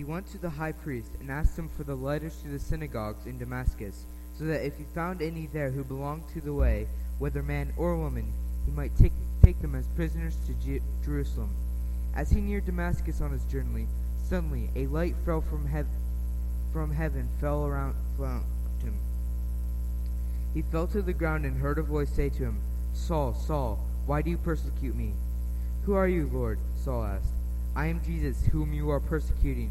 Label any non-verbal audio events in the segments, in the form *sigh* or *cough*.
he went to the high priest and asked him for the letters to the synagogues in Damascus, so that if he found any there who belonged to the way, whether man or woman, he might take, take them as prisoners to Je- Jerusalem. As he neared Damascus on his journey, suddenly a light fell from, hev- from heaven, fell around him. He fell to the ground and heard a voice say to him, Saul, Saul, why do you persecute me? Who are you, Lord? Saul asked. I am Jesus, whom you are persecuting,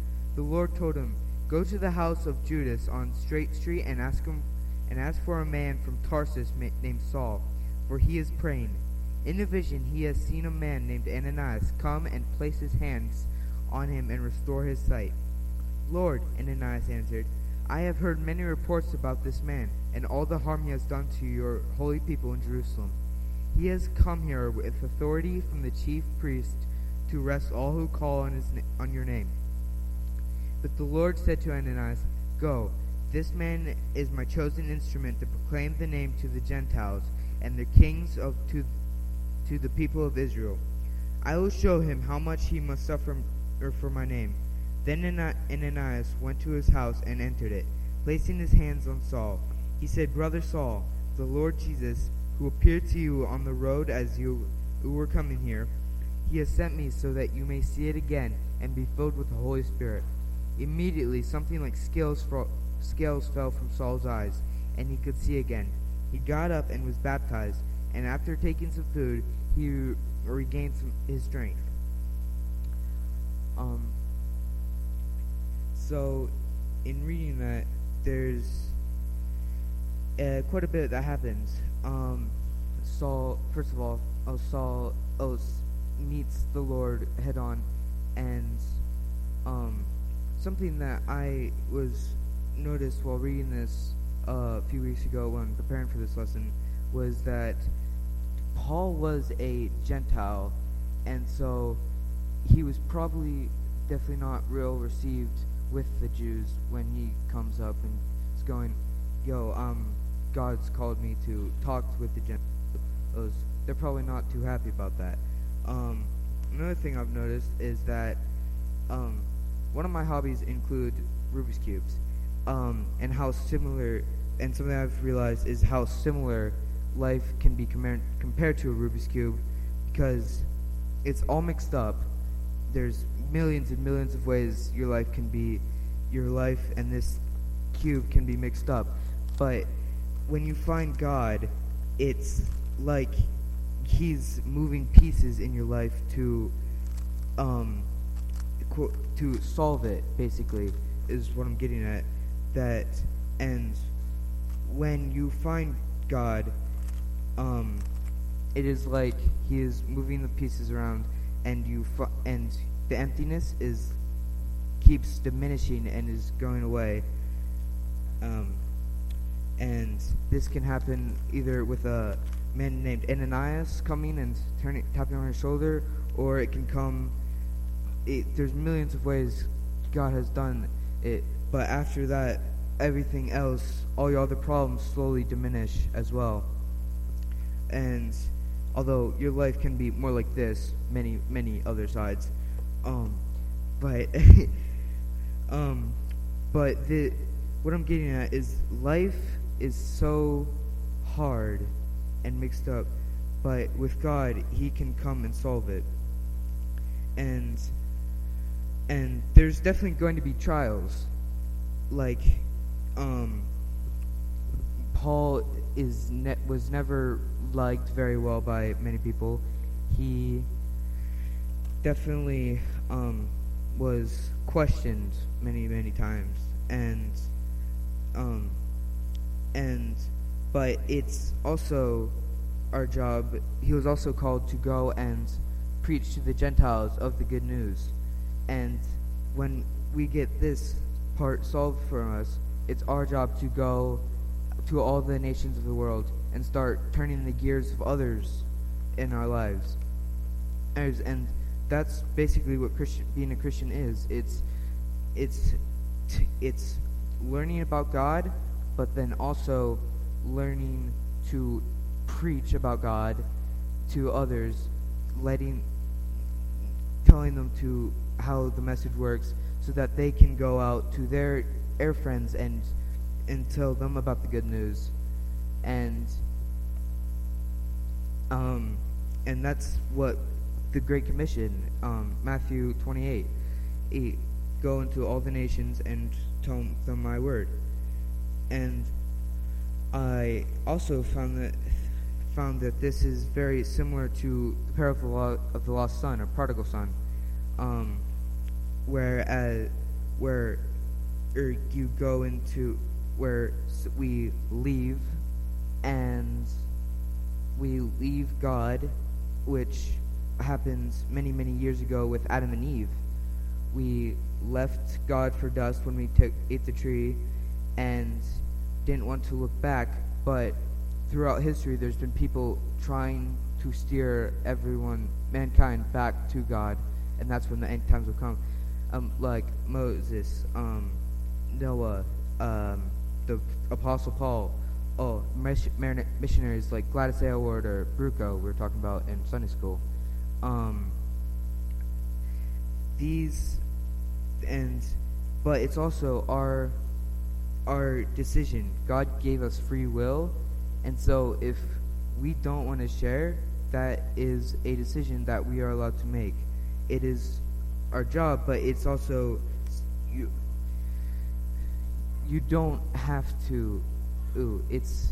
The Lord told him, Go to the house of Judas on Straight Street and ask him and ask for a man from Tarsus named Saul, for he is praying. In a vision he has seen a man named Ananias come and place his hands on him and restore his sight. Lord, Ananias answered, I have heard many reports about this man and all the harm he has done to your holy people in Jerusalem. He has come here with authority from the chief priest to arrest all who call on, his on your name. But the Lord said to Ananias, Go, this man is my chosen instrument to proclaim the name to the Gentiles and the kings of to, to the people of Israel. I will show him how much he must suffer er, for my name. Then Ananias went to his house and entered it. Placing his hands on Saul, he said, Brother Saul, the Lord Jesus, who appeared to you on the road as you were coming here, he has sent me so that you may see it again and be filled with the Holy Spirit. Immediately, something like scales, scales fell from Saul's eyes, and he could see again. He got up and was baptized, and after taking some food, he regained some, his strength. Um, so, in reading that, there's uh, quite a bit that happens. Um, Saul, first of all, oh, Saul oh, meets the Lord head on, and um, something that I was noticed while reading this uh, a few weeks ago when preparing for this lesson was that Paul was a Gentile, and so he was probably definitely not real received with the Jews when he comes up and is going, "Yo, um, God's called me to talk with the Gentiles." They're probably not too happy about that. Um, another thing I've noticed is that um, one of my hobbies include Rubik's cubes, um, and how similar. And something I've realized is how similar life can be compared compared to a Rubik's cube, because it's all mixed up. There's millions and millions of ways your life can be, your life and this cube can be mixed up. But when you find God, it's like He's moving pieces in your life to, um, to solve it. Basically, is what I'm getting at. That ends when you find God, um, it is like He is moving the pieces around, and you and the emptiness is keeps diminishing and is going away. Um, and this can happen either with a man named Ananias coming and turning, tapping on his shoulder, or it can come. It, there's millions of ways God has done it, but after that, everything else, all your other problems, slowly diminish as well. And although your life can be more like this, many many other sides, um, but *laughs* um, but the what I'm getting at is life is so hard and mixed up, but with God, He can come and solve it. And and there's definitely going to be trials, like um, Paul is ne- was never liked very well by many people. He definitely um, was questioned many many times, and um, and but it's also our job. He was also called to go and preach to the Gentiles of the good news, and when we get this part solved for us, it's our job to go to all the nations of the world and start turning the gears of others in our lives. And that's basically what Christian, being a Christian is. It's it's it's learning about God, but then also learning to preach about God to others, letting telling them to how the message works so that they can go out to their air friends and and tell them about the good news. And um and that's what the great commission um matthew 28 8 go into all the nations and tell them my word. And i also found that found that this is very similar to the parable of the lost son or prodigal son um, where uh, where er, you go into where we leave and we leave God, which happens many many years ago with Adam and Eve. We left God for dust when we took, ate the tree, and didn't want to look back. But throughout history, there's been people trying to steer everyone, mankind, back to God and that's when the end times will come. Um, like Moses, um, Noah, um, the Apostle Paul, oh, missionaries like Gladys Aylward or Bruchko we were talking about in Sunday school. Um, these and but it's also our our decision. God gave us free will, and so if we don't want to share, that is a decision that we are allowed to make it is our job, but it's also you. You don't have to. Ooh, it's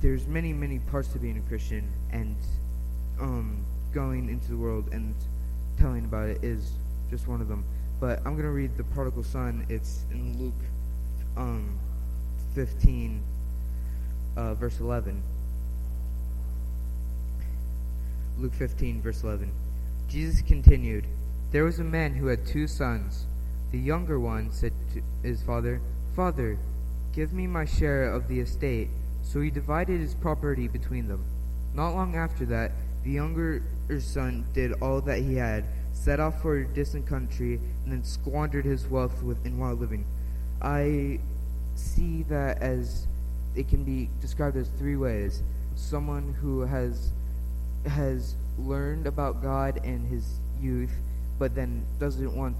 there's many many parts to being a Christian, and um, going into the world and telling about it is just one of them. But I'm gonna read the prodigal son. It's in Luke um, 15, uh, verse 11. Luke 15, verse 11. Jesus continued, There was a man who had two sons. The younger one said to his father, Father, give me my share of the estate. So he divided his property between them. Not long after that, the younger son did all that he had, set off for a distant country, and then squandered his wealth in wild living. I see that as it can be described as three ways. Someone who has has learned about God in his youth, but then doesn't want,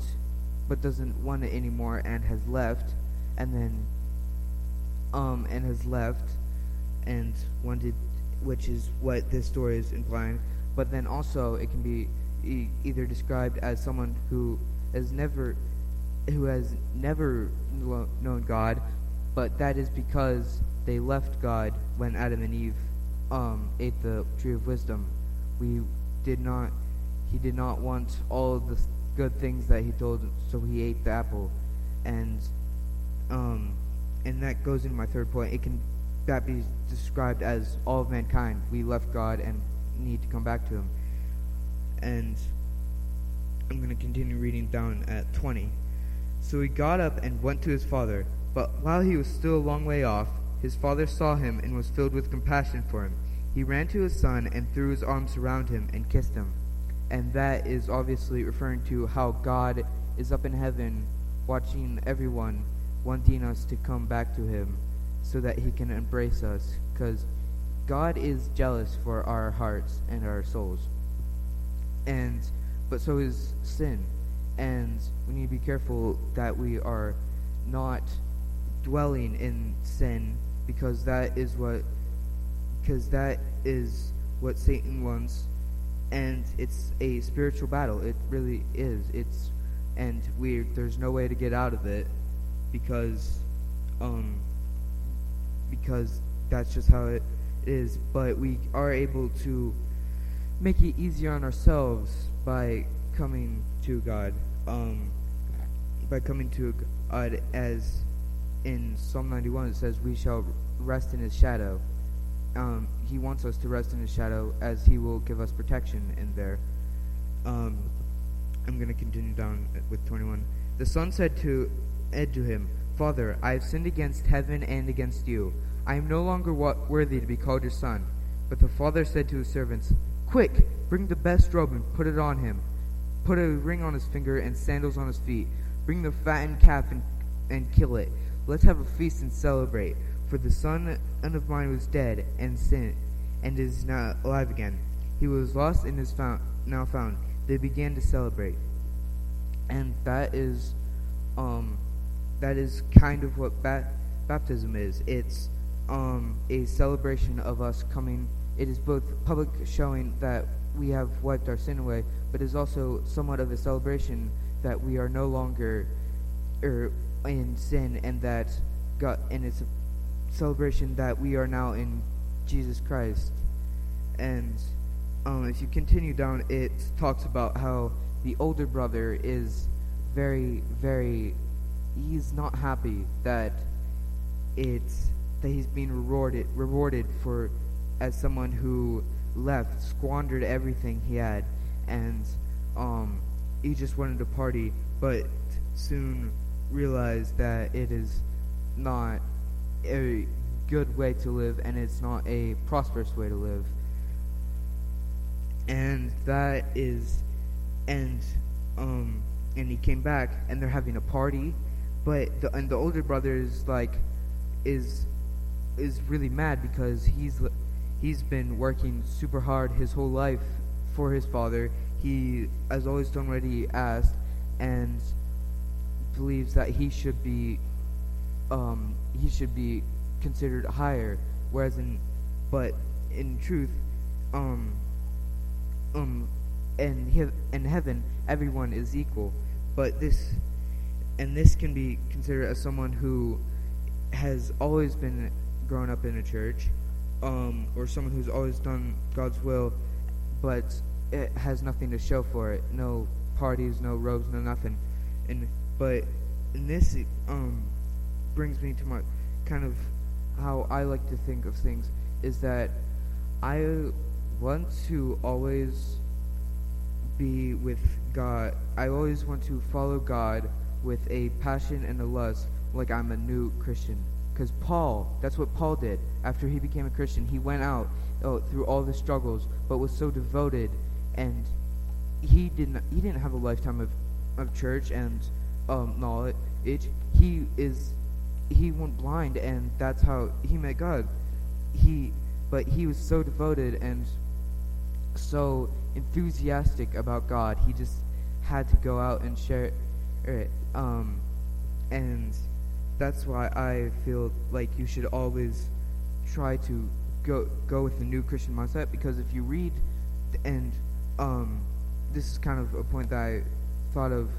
but doesn't want it anymore, and has left, and then, um, and has left, and wanted, which is what this story is implying. But then also, it can be e- either described as someone who has never, who has never known God, but that is because they left God when Adam and Eve um, ate the tree of wisdom we did not he did not want all the good things that he told so he ate the apple. And um and that goes into my third point. It can that be described as all of mankind. We left god and need to come back to him. And i'm going to continue reading down at 20 so he got up and went to his father but while he was still a long way off his father saw him and was filled with compassion for him he ran to his son and threw his arms around him and kissed him. And that is obviously referring to how God is up in heaven watching everyone, wanting us to come back to him so that he can embrace us. Because God is jealous for our hearts and our souls. And but so is sin. And we need to be careful that we are not dwelling in sin because that is what because that is what Satan wants, and it's a spiritual battle. It really is. It's and we there's no way to get out of it because um because that's just how it is. But we are able to make it easier on ourselves by coming to God. Um, by coming to God as in Psalm 91 it says, "We shall rest in His shadow." Um, he wants us to rest in his shadow as he will give us protection in there. Um, I'm going to continue down with 21. The son said to, Ed to him, Father, I have sinned against heaven and against you. I am no longer worthy to be called your son. But the father said to his servants, Quick, bring the best robe and put it on him. Put a ring on his finger and sandals on his feet. Bring the fattened calf and, and kill it. Let's have a feast and celebrate. For the son of mine was dead and sin, and is now alive again. He was lost and is found, now found. They began to celebrate. And that is, um, that is kind of what ba- baptism is. It's um, a celebration of us coming. It is both public showing that we have wiped our sin away, but is also somewhat of a celebration that we are no longer er, in sin, and that God, and it's a celebration that we are now in Jesus Christ. And um, if you continue down, it talks about how the older brother is very, very. He's not happy that it's that he's being rewarded rewarded for as someone who left, squandered everything he had, and um, he just wanted to party, but soon realized that it is not a good way to live, and it's not a prosperous way to live. And that is, and um, and he came back, and they're having a party, but the and the older brother is like, is is really mad because he's he's been working super hard his whole life for his father. He has always done what he asked, and believes that he should be um, he should be considered higher. Whereas in but in truth, um, um, and he- in heaven everyone is equal. But this and this can be considered as someone who has always been grown up in a church, um, or someone who's always done God's will, but it has nothing to show for it. No parties, no robes, no nothing. And but in this um, brings me to my kind of how I like to think of things is that I want to always be with God. I always want to follow God with a passion and a lust, like I'm a new Christian. Because Paul, that's what Paul did. After he became a Christian, he went out oh, through all the struggles, but was so devoted, and he didn't he didn't have a lifetime of, of church and um, knowledge. He is he went blind, and that's how he met God. He, but he was so devoted and so enthusiastic about God. He just had to go out and share it. Um, and that's why I feel like you should always try to go go with the new Christian mindset because if you read and um, this is kind of a point that I thought of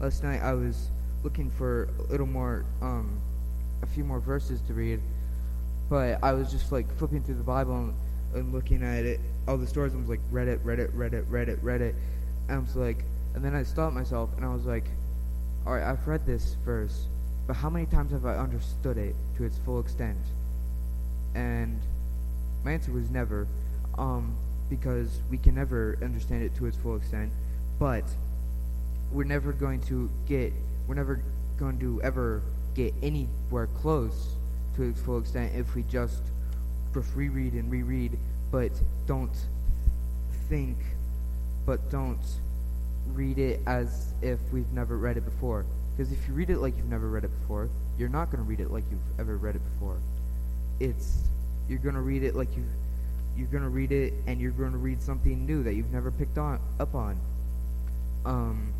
last night. I was looking for a little more um, a few more verses to read, but I was just like flipping through the Bible and, and looking at it, all the stories. and was like, read it, read it, read it, read it, read it. And I was like, and then I stopped myself and I was like, all right, I've read this verse but how many times have I understood it to its full extent? And my answer was never, um, because we can never understand it to its full extent. But we're never going to get, we're never going to ever get anywhere close to its full extent if we just reread and reread, but don't think, but don't read it as if we've never read it before. Because if you read it like you've never read it before, you're not going to read it like you've ever read it before. It's you're going to read it like you you're going to read it and you're going to read something new that you've never picked on up on. Um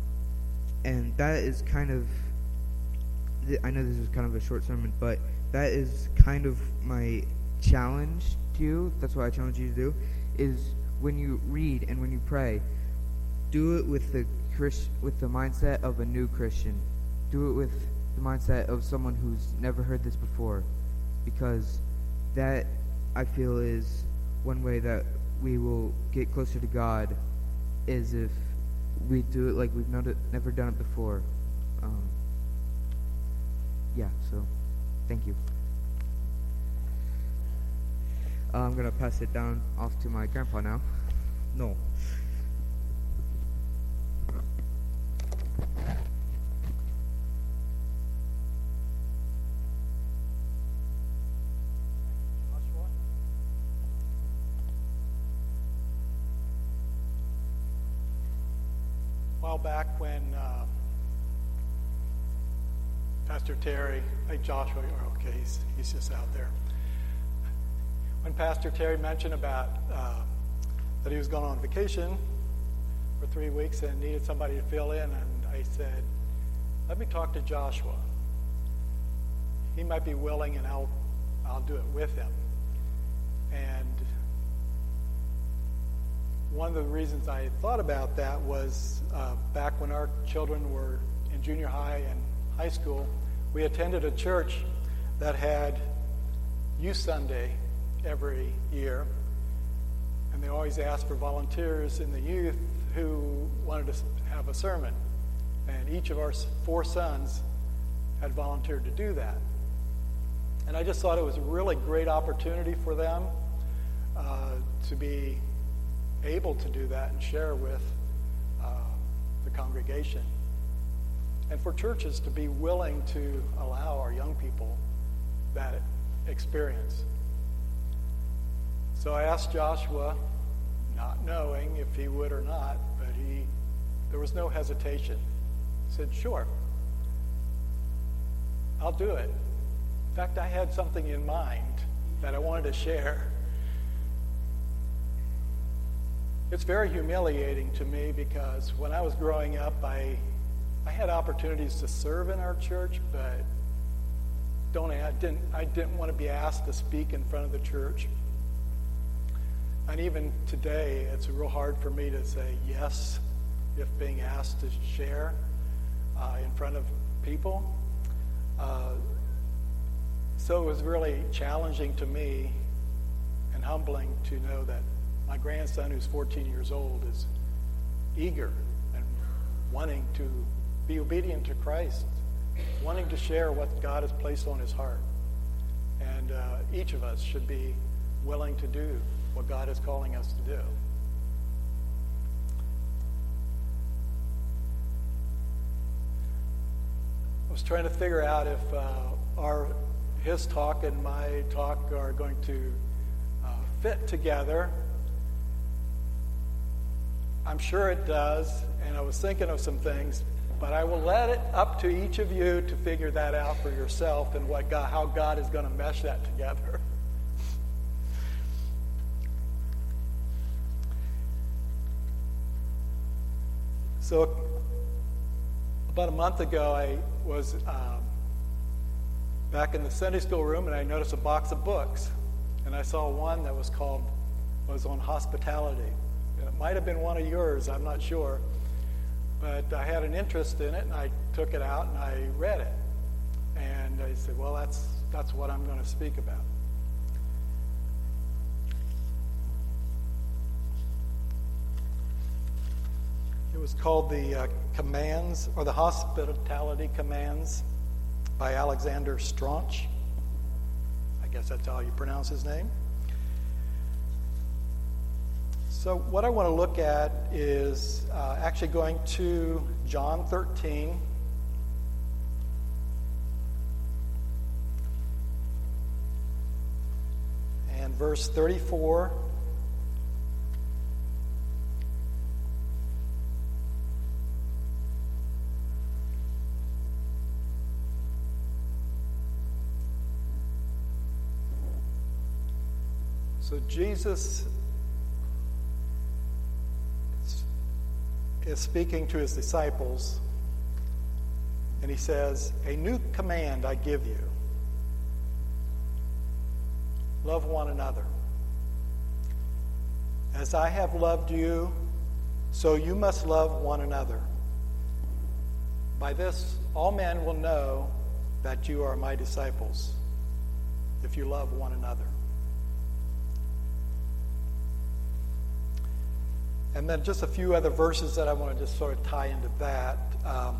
and that is kind of I know this is kind of a short sermon, but that is kind of my challenge to you. That's what I challenge you to do is when you read and when you pray, do it with the with the mindset of a new Christian do it with the mindset of someone who's never heard this before, because that I feel is one way that we will get closer to God is if we do it like we've never done it before yeah, so thank you. Uh, I'm going to pass it down off to my grandpa now. No. back when uh, Pastor Terry, hey Joshua, okay, he's, he's just out there. When Pastor Terry mentioned about uh, that he was going on vacation for three weeks and needed somebody to fill in, and I said, let me talk to Joshua. He might be willing, and I'll, I'll do it with him. And one of the reasons I thought about that was uh, back when our children were in junior high and high school, we attended a church that had Youth Sunday every year. And they always asked for volunteers in the youth who wanted to have a sermon. And each of our four sons had volunteered to do that. And I just thought it was a really great opportunity for them uh, to be able to do that and share with uh, the congregation. And for churches to be willing to allow our young people that experience. So I asked Joshua, not knowing if he would or not, but he there was no hesitation. He said, "Sure. I'll do it." In fact, I had something in mind that I wanted to share. It's very humiliating to me because when I was growing up, I, I had opportunities to serve in our church, but don't I didn't I didn't want to be asked to speak in front of the church. And even today, it's real hard for me to say yes if being asked to share uh, in front of people. Uh, so it was really challenging to me and humbling to know that my grandson, who's 14 years old, is eager and wanting to be obedient to Christ, wanting to share what God has placed on his heart. And uh, each of us should be willing to do what God is calling us to do. I was trying to figure out if uh, our his talk and my talk are going to uh, fit together I'm sure it does, and I was thinking of some things, but I will let it up to each of you to figure that out for yourself and what God, how God is going to mesh that together. So, about a month ago, I was um, back in the Sunday school room and I noticed a box of books. And I saw one that was called, was on hospitality. It might have been one of yours, I'm not sure. But I had an interest in it, and I took it out and I read it. And I said, well, that's, that's what I'm going to speak about. It was called the uh, Commands, or the Hospitality Commands by Alexander Strauch. I guess that's how you pronounce his name. So, what I want to look at is uh, actually going to John 13. And verse 34. So Jesus is speaking to his disciples, and he says, A new command I give you love one another. As I have loved you, so you must love one another. By this, all men will know that you are my disciples, if you love one another. And then just a few other verses that I want to just sort of tie into that. Um,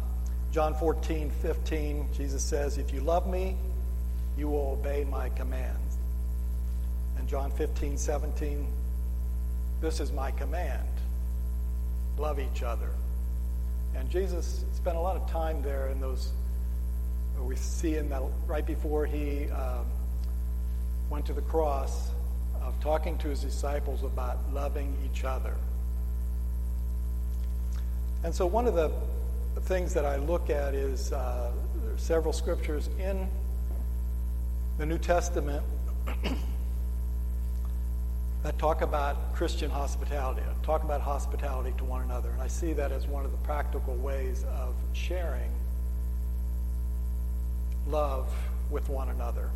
John 14, 15, Jesus says, If you love me, you will obey my commands. And John 15, 17, this is my command love each other. And Jesus spent a lot of time there in those, we see in that right before he um, went to the cross, of talking to his disciples about loving each other. And so one of the things that I look at is uh, several scriptures in the New Testament *clears throat* that talk about Christian hospitality, talk about hospitality to one another. And I see that as one of the practical ways of sharing love with one another.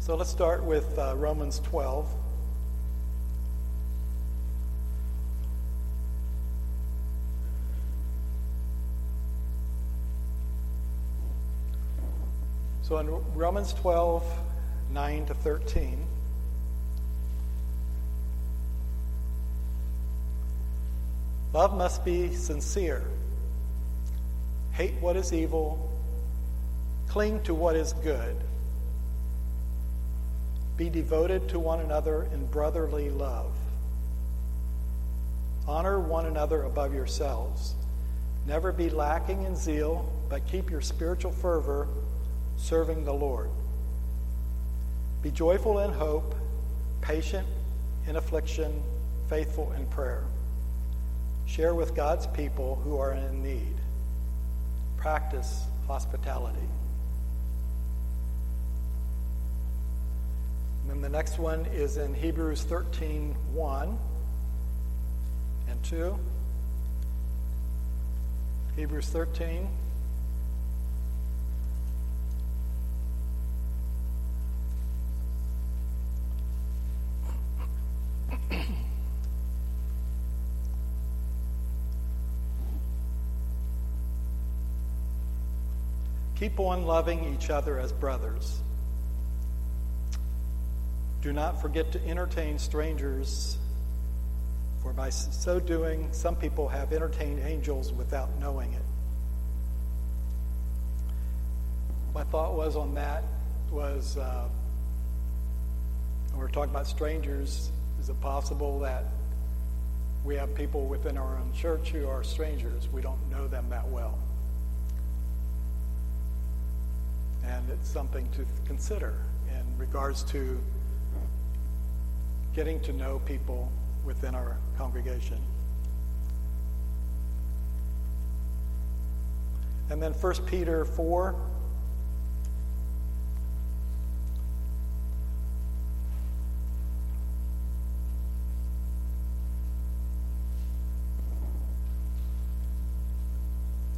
So let's start with uh, Romans 12. So in Romans 12, 9 to 13, love must be sincere. Hate what is evil, cling to what is good. Be devoted to one another in brotherly love. Honor one another above yourselves. Never be lacking in zeal, but keep your spiritual fervor serving the Lord. Be joyful in hope, patient in affliction, faithful in prayer. Share with God's people who are in need. Practice hospitality. And then the next one is in Hebrews 13 1 and 2. Hebrews 13 Keep on loving each other as brothers. Do not forget to entertain strangers, for by so doing, some people have entertained angels without knowing it. My thought was on that was uh, we're talking about strangers. Is it possible that we have people within our own church who are strangers? We don't know them that well. And it's something to consider in regards to getting to know people within our congregation. And then 1 Peter 4.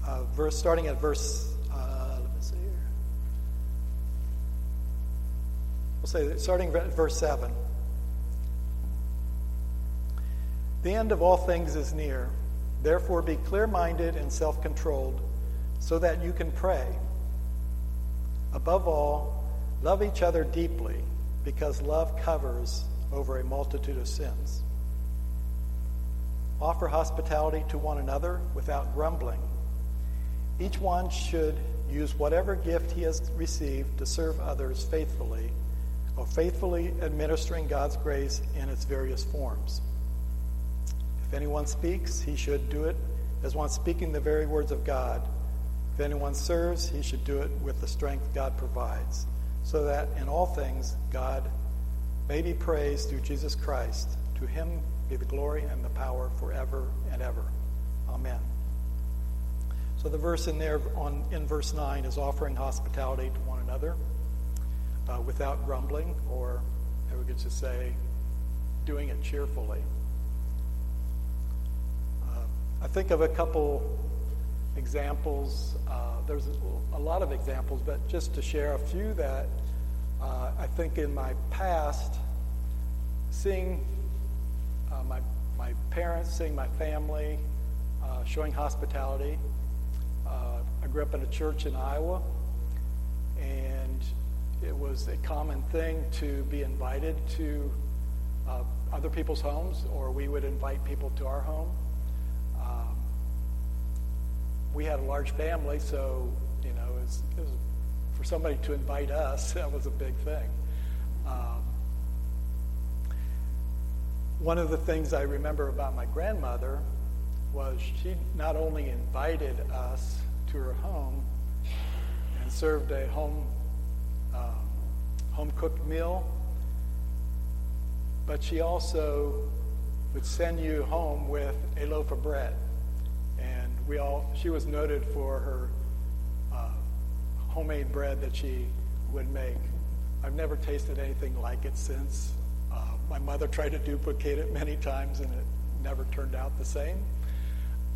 Uh, verse starting at verse Say, starting at verse 7. The end of all things is near. Therefore, be clear minded and self controlled so that you can pray. Above all, love each other deeply because love covers over a multitude of sins. Offer hospitality to one another without grumbling. Each one should use whatever gift he has received to serve others faithfully of faithfully administering God's grace in its various forms. If anyone speaks, he should do it as one speaking the very words of God. If anyone serves, he should do it with the strength God provides, so that in all things God may be praised through Jesus Christ. To him be the glory and the power forever and ever. Amen. So the verse in there on in verse 9 is offering hospitality to one another uh, without grumbling, or we could just say, doing it cheerfully. Uh, I think of a couple examples. Uh, there's a, lot of examples, but just to share a few that uh, I think in my past, seeing uh, my, my parents, seeing my family, uh, showing hospitality. I grew up in a church in Iowa, and it was a common thing to be invited to uh, other people's homes, or we would invite people to our home. Um, we had a large family, so you know, it was, it was, for somebody to invite us, *laughs* that was a big thing. Um, one of the things I remember about my grandmother was she not only invited us to her home and served a home home cooked meal, but she also would send you home with a loaf of bread. And we all, she was noted for her uh, homemade bread that she would make. I've never tasted anything like it since. Uh, my mother *laughs* tried to duplicate it many times and it never turned out the same.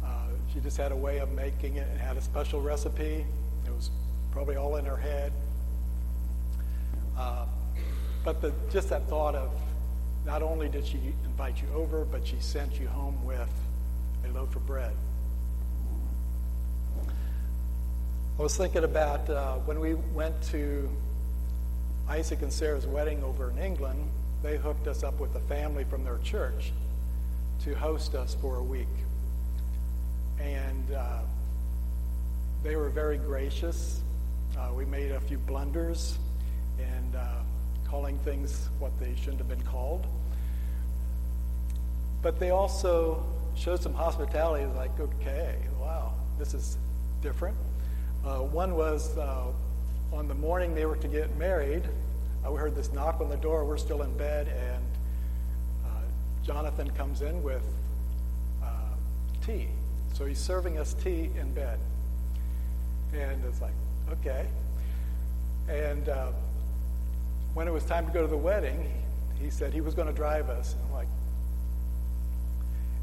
Uh, she just had a way of making it and had a special recipe. It was probably all in her head. Uh, but the, just that thought of not only did she invite you over, but she sent you home with a loaf of bread. I was thinking about uh, when we went to Isaac and Sarah's wedding over in England, they hooked us up with a family from their church to host us for a week. And uh, they were very gracious. Uh, we made a few blunders and uh, calling things what they shouldn't have been called. But they also showed some hospitality, like, okay, wow, this is different. Uh, one was uh, on the morning they were to get married, uh, we heard this knock on the door. We're still in bed, and uh, Jonathan comes in with uh, tea. So he's serving us tea in bed. And it's like, okay. And uh, when it was time to go to the wedding, he said he was going to drive us. And I'm like,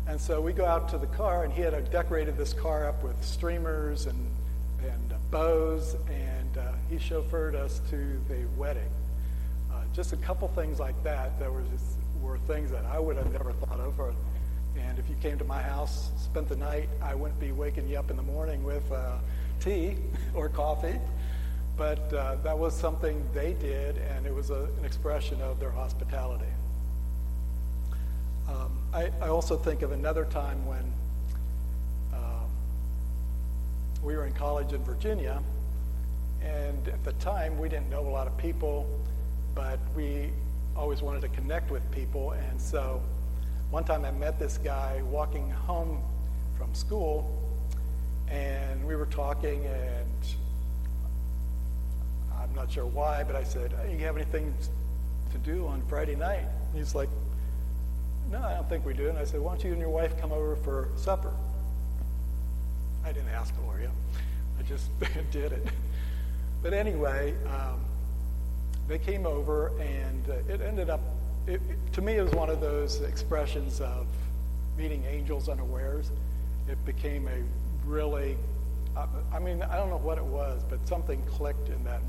and so we go out to the car, and he had decorated this car up with streamers and, and uh, bows, and uh, he chauffeured us to the wedding. Uh, just a couple things like that that were, just, were things that I would have never thought of. Or, and if you came to my house, spent the night, I wouldn't be waking you up in the morning with uh, tea *laughs* or coffee. But uh, that was something they did, and it was a, an expression of their hospitality. Um, I, I, also think of another time when uh, we were in college in Virginia, and at the time we didn't know a lot of people, but we always wanted to connect with people. And so one time I met this guy walking home from school, and we were talking, and I'm not sure why, but I said, hey, You have anything to do on Friday night? He's like, No, I don't think we do. And I said, Why don't you and your wife come over for supper? I didn't ask Gloria, I just *laughs* did it. But anyway, um, they came over, and uh, it ended up, it, it, to me, it was one of those expressions of meeting angels unawares. It became a really, uh, I mean, I don't know what it was, but something clicked in that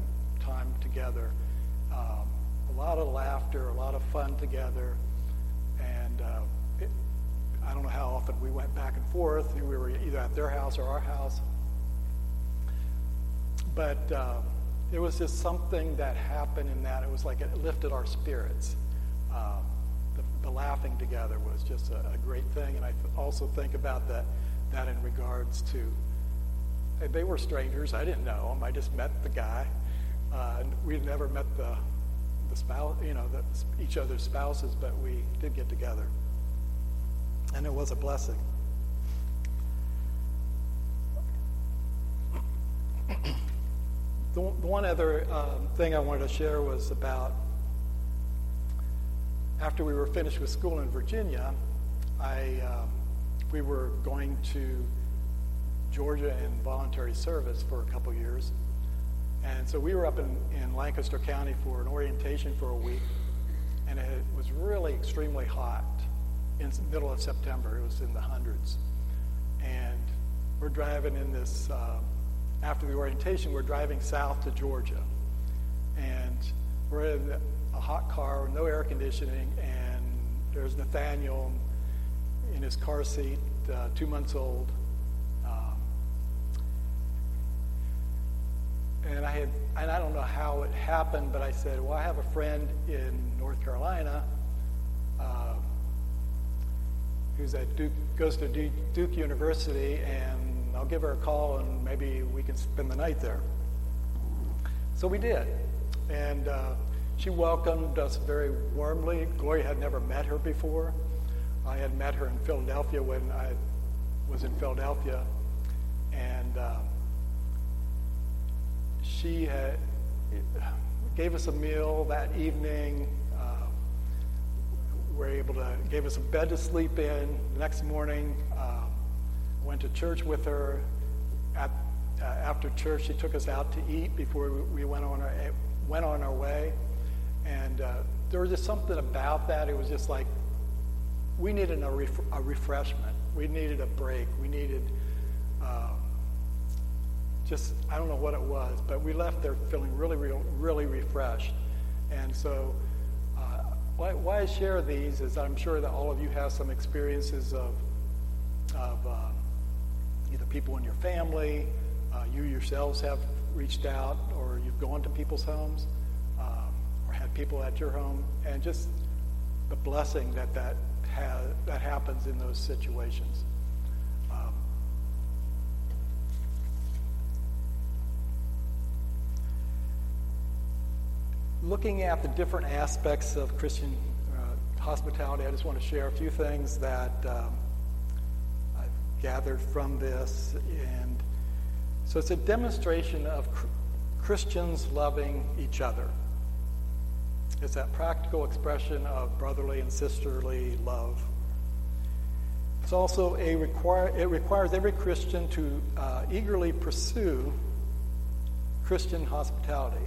time together. Um, a lot of laughter, a lot of fun together, and uh, it, I don't know how often we went back and forth. We were either at their house or our house, but. Um, it was just something that happened in that it was like it lifted our spirits. Um, the, the, laughing together was just a, a great thing, and I also think about that that in regards to they were strangers. I didn't know them. I just met the guy. Uh, we'd never met the the spouse, you know, the, each other's spouses, but we did get together, and it was a blessing. *clears throat* The, one other um, thing I wanted to share was about after we were finished with school in Virginia, I, um, we were going to Georgia in voluntary service for a couple years. And so we were up in, in Lancaster County for an orientation for a week. And it was really extremely hot in the middle of September. It was in the hundreds. And we're driving in this uh, after the orientation, we're driving south to Georgia. And we're in a hot car with no air conditioning, and there's Nathaniel in his car seat, uh, two months old. Um, and I had, and I don't know how it happened, but I said, well, I have a friend in North Carolina uh, who's at Duke, goes to Duke, University, and I'll give her a call and maybe we can spend the night there. So we did. And uh, she welcomed us very warmly. Gloria had never met her before. I had met her in Philadelphia when I was in Philadelphia. And uh, she had, gave us a meal that evening. Uh, were able to gave us a bed to sleep in. The next morning, um, went to church with her. At, uh, after church, she took us out to eat before we went on our went on our way. And uh, there was just something about that. It was just like we needed a, ref- a refreshment. We needed a break. We needed um, just I don't know what it was, but we left there feeling really, really, really refreshed. And so, uh, why, why, I share these is I'm sure that all of you have some experiences of of uh, either people in your family, uh, you yourselves have reached out, or you've gone to people's homes, um, or had people at your home, and just the blessing that that ha- that happens in those situations. Looking at the different aspects of Christian uh, hospitality, I just want to share a few things that um, I've gathered from this. And so it's a demonstration of cr- Christians loving each other. It's that practical expression of brotherly and sisterly love. It's also a require, it requires every Christian to uh, eagerly pursue Christian hospitality.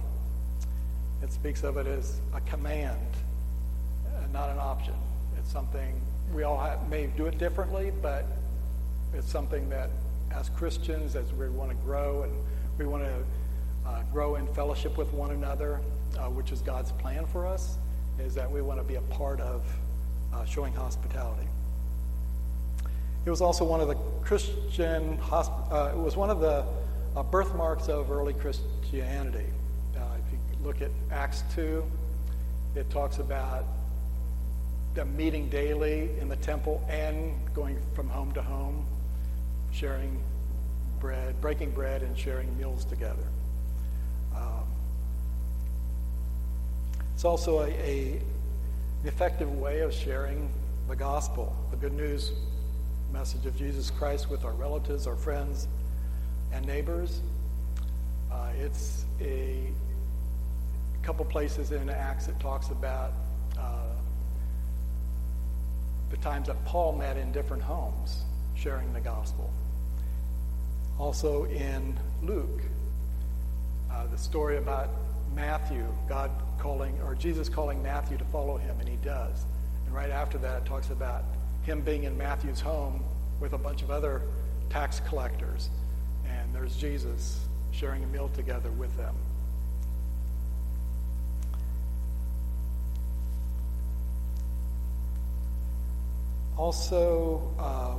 It speaks of it as a command, uh, not an option. It's something we all have, may do it differently, but it's something that as Christians, as we want to grow and we want to uh, grow in fellowship with one another, uh, which is God's plan for us, is that we want to be a part of uh, showing hospitality. It was also one of the Christian, uh, it was one of the uh, birthmarks of early Christianity. Look at Acts 2, it talks about them meeting daily in the temple and going from home to home, sharing bread, breaking bread, and sharing meals together. Um, it's also a, a, effective way of sharing the gospel, the good news message of Jesus Christ with our relatives, our friends, and neighbors. Uh, it's a couple places in Acts it talks about uh, the times that Paul met in different homes sharing the gospel. Also in Luke, uh, the story about Matthew, God calling, or Jesus calling Matthew to follow him, and he does. And right after that, it talks about him being in Matthew's home with a bunch of other tax collectors. And there's Jesus sharing a meal together with them. Also, uh,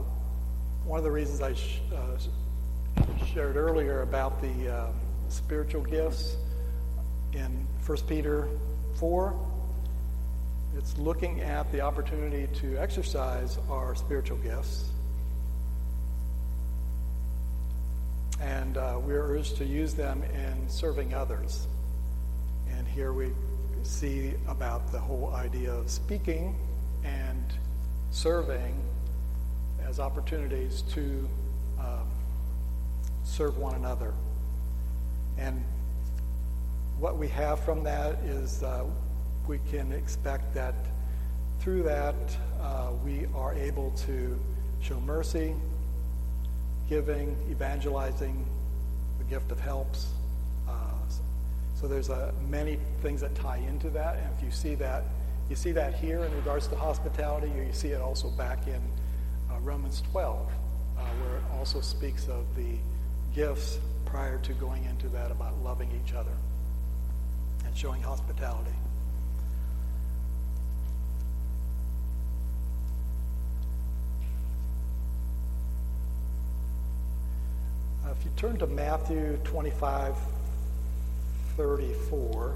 one of the reasons I sh- uh, shared earlier about the um, spiritual gifts in 1 Peter 4. It's looking at the opportunity to exercise our spiritual gifts. And uh, we're urged to use them in serving others. And here we see about the whole idea of speaking serving as opportunities to um, serve one another. And what we have from that is uh, we can expect that through that uh, we are able to show mercy, giving, evangelizing, the gift of helps. Uh, so there's uh, many things that tie into that, and if you see that, you see that here in regards to hospitality, or you see it also back in uh, Romans 12, uh, where it also speaks of the gifts prior to going into that about loving each other and showing hospitality. Uh, if you turn to Matthew 25, 34.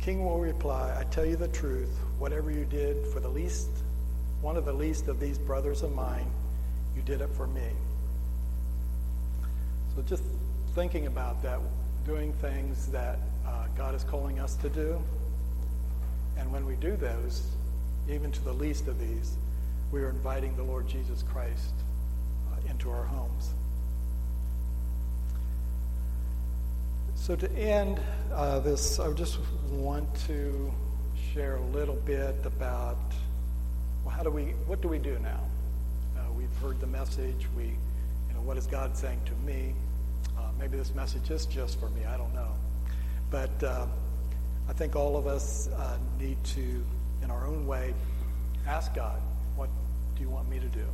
King will reply, I tell you the truth, whatever you did for the least, one of the least of these brothers of mine, you did it for me. So just thinking about that, doing things that uh, God is calling us to do. And when we do those, even to the least of these, we are inviting the Lord Jesus Christ uh, into our homes. So to end uh, this, I just want to share a little bit about well, how do we, what do we do now? Uh, we've heard the message. We, you know, what is God saying to me? Uh, maybe this message is just for me. I don't know. But uh, I think all of us uh, need to, in our own way, ask God, what do you want me to do?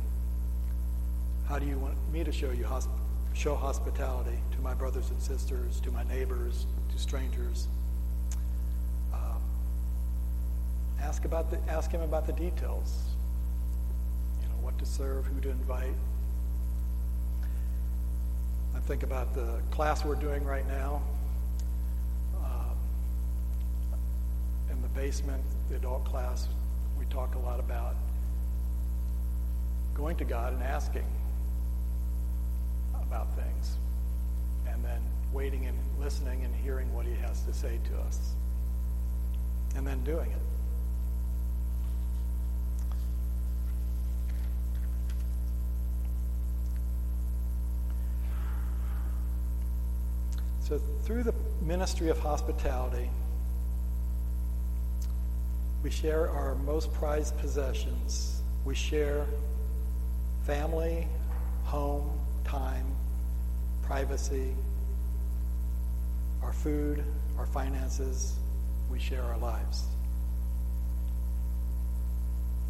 How do you want me to show you hosp- show hospitality to my brothers and sisters, to my neighbors, to strangers? Um, ask about the, ask him about the details. You know, what to serve, who to invite. I think about the class we're doing right now. Um, in the basement, the adult class, we talk a lot about going to God and asking about things, and then waiting and listening and hearing what He has to say to us, and then doing it. So, through the ministry of hospitality, we share our most prized possessions. We share family, home, time, privacy, our food, our finances. We share our lives.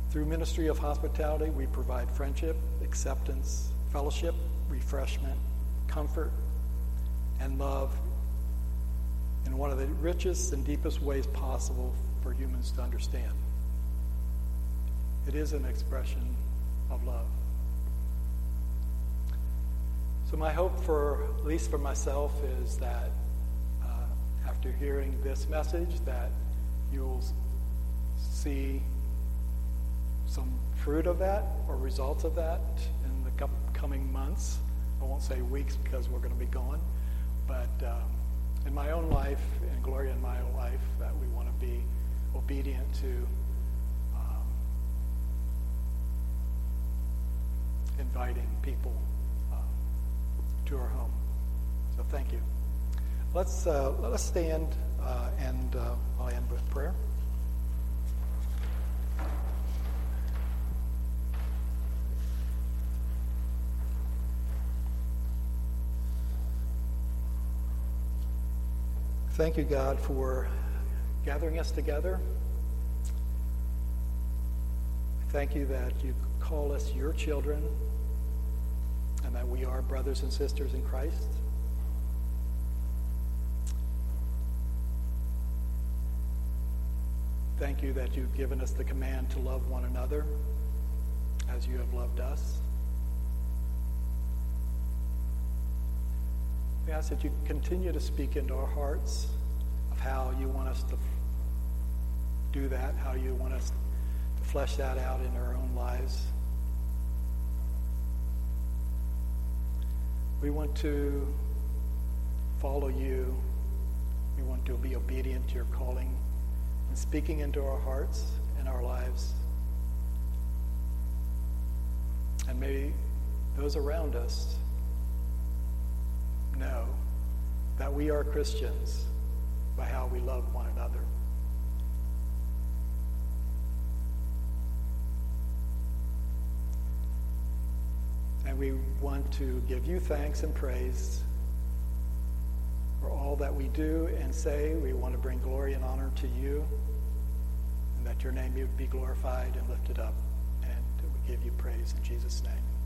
Through ministry of hospitality, we provide friendship, acceptance, fellowship, refreshment, comfort, and love in one of the richest and deepest ways possible for humans to understand. It is an expression of love. So, my hope for, at least for myself, is that uh, after hearing this message, that you'll see some fruit of that or results of that in the coming months. I won't say weeks because we're going to be gone, but um, in my own life, and Gloria in my own life, that we want to be obedient to um, inviting people to our home. So thank you. Let's uh, let's stand uh, and uh, I'll end with prayer. Thank you, God, for gathering us together. Thank you that you call us your children and that we are brothers and sisters in Christ. Thank you that you've given us the command to love one another as you have loved us. We ask that you continue to speak into our hearts of how you want us to do that, how you want us to flesh that out in our own lives. We want to follow you. We want to be obedient to your calling and speaking into our hearts and our lives. And may those around us know that we are Christians by how we love one another. And we want to give you thanks and praise for all that we do and say. We want to bring glory and honor to you, and that your name would be glorified and lifted up. And we give you praise in Jesus' name.